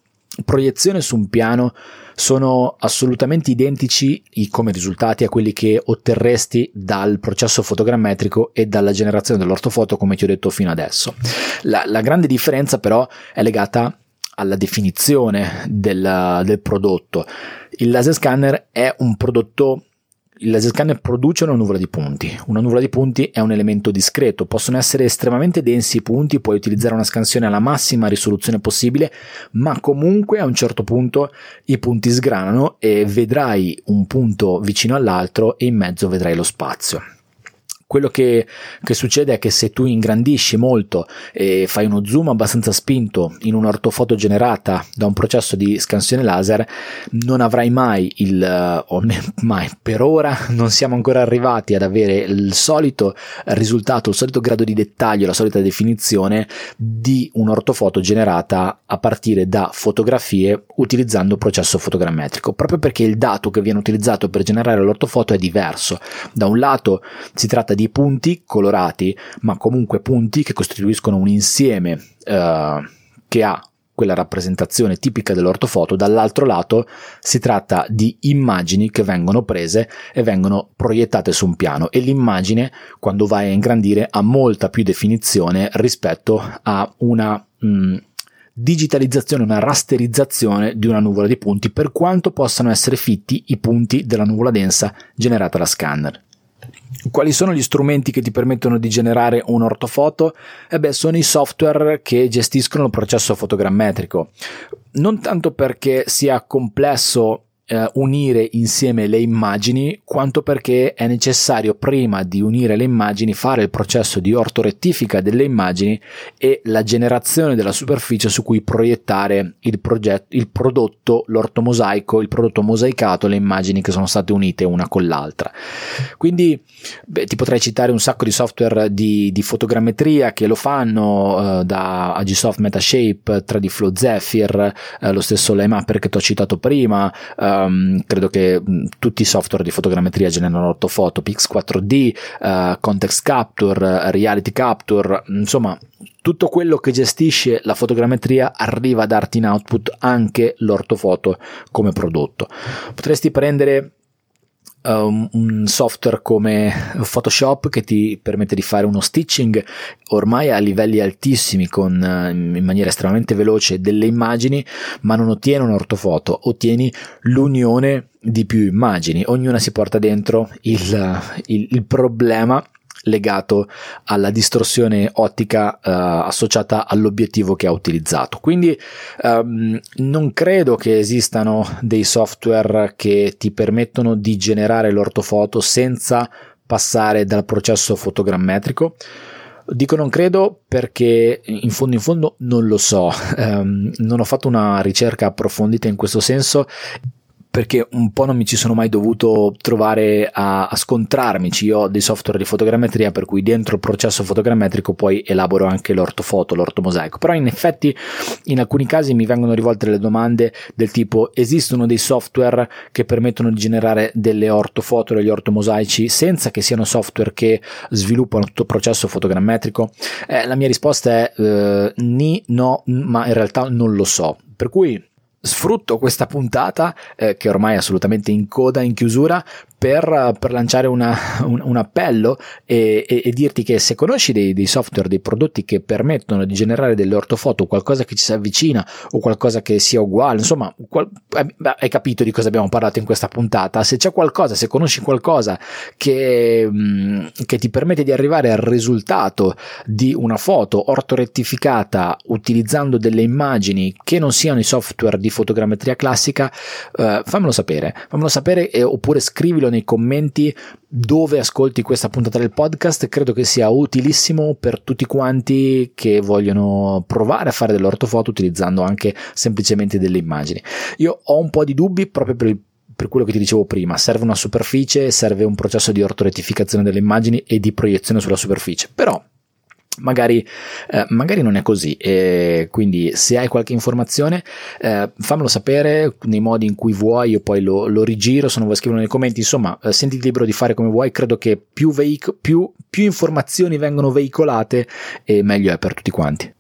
proiezione su un piano sono assolutamente identici come risultati a quelli che otterresti dal processo fotogrammetrico e dalla generazione dell'ortofoto come ti ho detto fino adesso. La, la grande differenza però è legata alla definizione del, del prodotto. Il laser scanner è un prodotto il laser scanner produce una nuvola di punti. Una nuvola di punti è un elemento discreto, possono essere estremamente densi i punti, puoi utilizzare una scansione alla massima risoluzione possibile, ma comunque a un certo punto i punti sgranano e vedrai un punto vicino all'altro e in mezzo vedrai lo spazio. Quello che, che, succede è che se tu ingrandisci molto e fai uno zoom abbastanza spinto in un'ortofoto generata da un processo di scansione laser, non avrai mai il, o mai per ora non siamo ancora arrivati ad avere il solito risultato, il solito grado di dettaglio, la solita definizione di un'ortofoto generata a partire da fotografie utilizzando processo fotogrammetrico, proprio perché il dato che viene utilizzato per generare l'ortofoto è diverso. Da un lato si tratta di di punti colorati, ma comunque punti che costituiscono un insieme eh, che ha quella rappresentazione tipica dell'ortofoto, dall'altro lato si tratta di immagini che vengono prese e vengono proiettate su un piano e l'immagine quando vai a ingrandire ha molta più definizione rispetto a una mh, mm, digitalizzazione, una rasterizzazione di una nuvola di punti per quanto possano essere fitti i punti della nuvola densa generata da scanner. Quali sono gli strumenti che ti permettono di generare un ortofoto? Eh beh, sono i software che gestiscono il processo fotogrammetrico. Non tanto perché sia complesso eh, unire insieme le immagini quanto perché è necessario prima di unire le immagini fare il processo di ortorettifica delle immagini e la generazione della superficie su cui proiettare il, progetto, il prodotto, l'ortomosaico, il prodotto mosaicato, le immagini che sono state unite una con l'altra. Quindi beh, ti potrei citare un sacco di software di, di fotogrammetria che lo fanno eh, da Agisoft Metashape, 3D Flow Zephyr, eh, lo stesso Lemapper che ti ho citato prima, eh, um, credo che um, tutti i software di fotogrammetria generano ortofoto, Pix4D, uh, eh, Context Capture, Reality Capture, insomma tutto quello che gestisce la fotogrammetria arriva a darti in output anche l'ortofoto come prodotto. Potresti prendere um, un software come Photoshop che ti permette di fare uno stitching ormai a livelli altissimi con uh, in maniera estremamente veloce delle immagini ma non ottieni un ortofoto ottieni l'unione di più immagini. Ognuna si porta dentro il, il, il problema legato alla distorsione ottica uh, associata all'obiettivo che ha utilizzato. Quindi um, non credo che esistano dei software che ti permettono di generare l'ortofoto senza passare dal processo fotogrammetrico. Dico non credo perché in fondo in fondo non lo so, um, [LAUGHS] non ho fatto una ricerca approfondita in questo senso perché un po' non mi ci sono mai dovuto trovare a, a, scontrarmici. Io ho dei software di fotogrammetria per cui dentro il processo fotogrammetrico poi elaboro anche l'ortofoto, l'ortomosaico. Però in effetti in alcuni casi mi vengono rivolte delle domande del tipo esistono dei software che permettono di generare delle ortofoto e degli ortomosaici senza che siano software che sviluppano tutto il processo fotogrammetrico? Eh, la mia risposta è eh, ni, no, ma in realtà non lo so. Per cui sfrutto questa puntata eh, che ormai è assolutamente in coda, in chiusura, per, per lanciare una, [LAUGHS] un, un, appello e, e, e, dirti che se conosci dei, dei, software, dei prodotti che permettono di generare delle ortofoto, qualcosa che ci si avvicina o qualcosa che sia uguale, insomma, qual, eh, hai capito di cosa abbiamo parlato in questa puntata. Se c'è qualcosa, se conosci qualcosa che, mm, che ti permette di arrivare al risultato di una foto ortorettificata utilizzando delle immagini che non siano i software di fotogrammetria classica, eh, fammelo sapere, fammelo sapere e, oppure scrivilo nei commenti dove ascolti questa puntata del podcast, credo che sia utilissimo per tutti quanti che vogliono provare a fare dell'ortofoto utilizzando anche semplicemente delle immagini. Io ho un po' di dubbi proprio per il per quello che ti dicevo prima, serve una superficie, serve un processo di ortorettificazione delle immagini e di proiezione sulla superficie. Però Magari, eh, magari, non è così e quindi se hai qualche informazione eh, fammelo sapere nei modi in cui vuoi io poi lo, lo rigiro se non vuoi scriverlo nei commenti insomma eh, sentiti libero di fare come vuoi credo che più, veic- più, più informazioni vengono veicolate e meglio è per tutti quanti.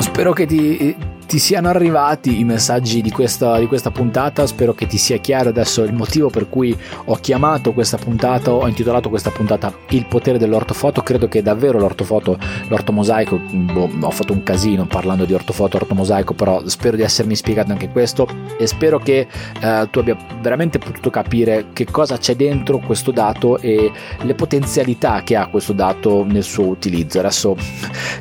Spero che ti ti siano arrivati i messaggi di questa, di questa, puntata. Spero che ti sia chiaro adesso il motivo per cui ho chiamato questa puntata, ho intitolato questa puntata Il potere dell'ortofoto. Credo che davvero l'ortofoto, l'ortomosaico, boh, ho fatto un casino parlando di ortofoto, ortomosaico, però spero di essermi spiegato anche questo e spero che eh, tu abbia veramente potuto capire che cosa c'è dentro questo dato e le potenzialità che ha questo dato nel suo utilizzo. Adesso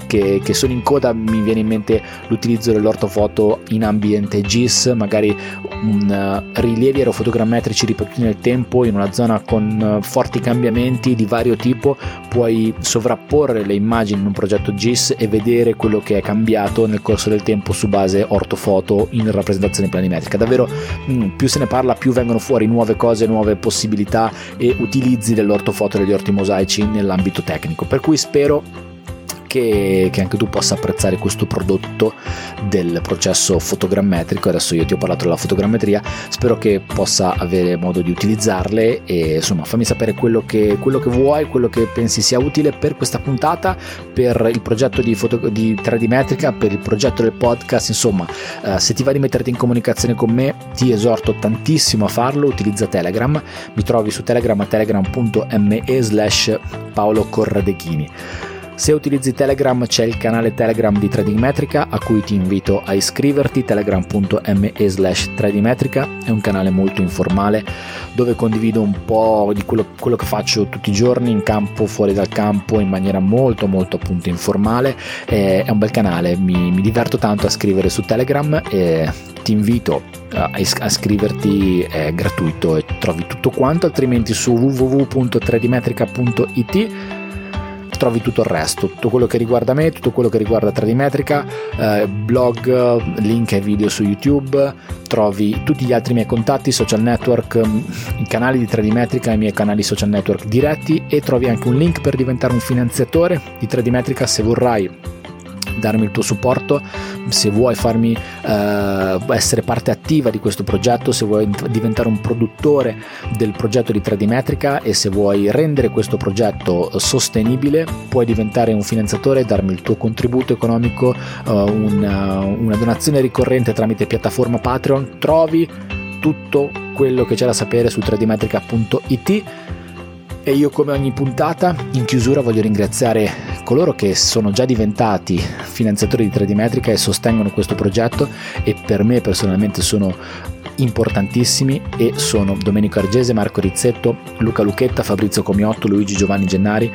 che, che sono in coda mi viene in mente l'utilizzo dell'ortofoto ortofoto in ambiente GIS, magari un, uh, rilievi aerofotogrammetrici ripetuti nel tempo in una zona con uh, forti cambiamenti di vario tipo, puoi sovrapporre le immagini in un progetto GIS e vedere quello che è cambiato nel corso del tempo su base ortofoto in rappresentazione planimetrica. Davvero mh, mm, più se ne parla, più vengono fuori nuove cose, nuove possibilità e utilizzi dell'ortofoto e degli orti mosaici nell'ambito tecnico. Per cui spero che, che, anche tu possa apprezzare questo prodotto del processo fotogrammetrico. Adesso io ti ho parlato della fotogrammetria, spero che possa avere modo di utilizzarle e insomma fammi sapere quello che, quello che vuoi, quello che pensi sia utile per questa puntata, per il progetto di, foto, di 3D metrica, per il progetto del podcast, insomma eh, se ti va di metterti in comunicazione con me ti esorto tantissimo a farlo, utilizza Telegram, mi trovi su Telegram a telegram.me slash Paolo Corradeghini. Se utilizzi Telegram c'è il canale Telegram di Trading Metrica a cui ti invito a iscriverti, telegram.me slash tradingmetrica, è un canale molto informale dove condivido un po' di quello, quello, che faccio tutti i giorni in campo, fuori dal campo, in maniera molto molto appunto informale, è un bel canale, mi, mi diverto tanto a scrivere su Telegram e ti invito a, a iscriverti, è gratuito e trovi tutto quanto, altrimenti su www.tradimetrica.it trovi tutto il resto, tutto quello che riguarda me, tutto quello che riguarda 3D Metrica, eh, blog, link e video su YouTube, trovi tutti gli altri miei contatti, social network, mm, i canali di 3D Metrica, i miei canali social network diretti e trovi anche un link per diventare un finanziatore di 3D Metrica se vorrai darmi il tuo supporto, se vuoi farmi eh, essere parte attiva di questo progetto, se vuoi diventare un produttore del progetto di 3D Metrica e se vuoi rendere questo progetto sostenibile, puoi diventare un finanziatore e darmi il tuo contributo economico, eh, una, una donazione ricorrente tramite piattaforma Patreon. Trovi tutto quello che c'è da sapere su 3dmetrica.it e io come ogni puntata in chiusura voglio ringraziare coloro che sono già diventati finanziatori di 3D Metrica e sostengono questo progetto e per me personalmente sono importantissimi e sono Domenico Argese, Marco Rizzetto, Luca Lucchetta, Fabrizio Comiotto, Luigi Giovanni Gennari,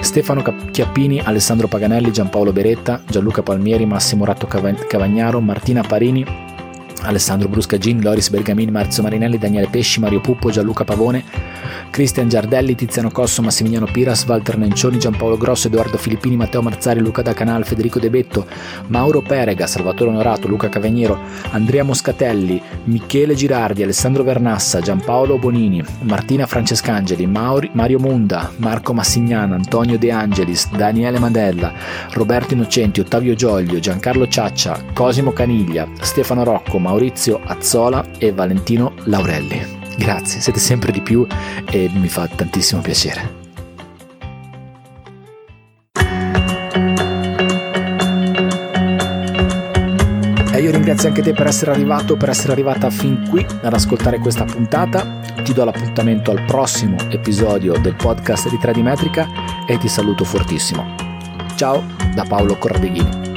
Stefano Chiappini, Alessandro Paganelli, Giampaolo Beretta, Gianluca Palmieri, Massimo Ratto Cavagnaro, Martina Parini, Alessandro Bruscagin, Loris Bergamini, Marzio Marinelli, Daniele Pesci, Mario Puppo, Gianluca Pavone, Cristian Giardelli, Tiziano Cosso, Massimiliano Piras, Walter Nencioni, Giampaolo Grosso, Edoardo Filippini, Matteo Marzari, Luca Da Canal, Federico De Betto, Mauro Perega, Salvatore Onorato, Luca Cavagnero, Andrea Moscatelli, Michele Girardi, Alessandro Vernassa, Giampaolo Bonini, Martina Francescangeli, Mauri, Mario Munda, Marco Massignana, Antonio De Angelis, Daniele Madella, Roberto Innocenti, Ottavio Gioglio, Giancarlo Ciaccia, Cosimo Caniglia, Stefano Rocco, Maurizio Azzola e Valentino Laurelli. Grazie, siete sempre di più e mi fa tantissimo piacere. E io ringrazio anche te per essere arrivato, per essere arrivata fin qui ad ascoltare questa puntata. Ti do l'appuntamento al prossimo episodio del podcast di 3D Metrica e ti saluto fortissimo. Ciao da Paolo Corradeghini.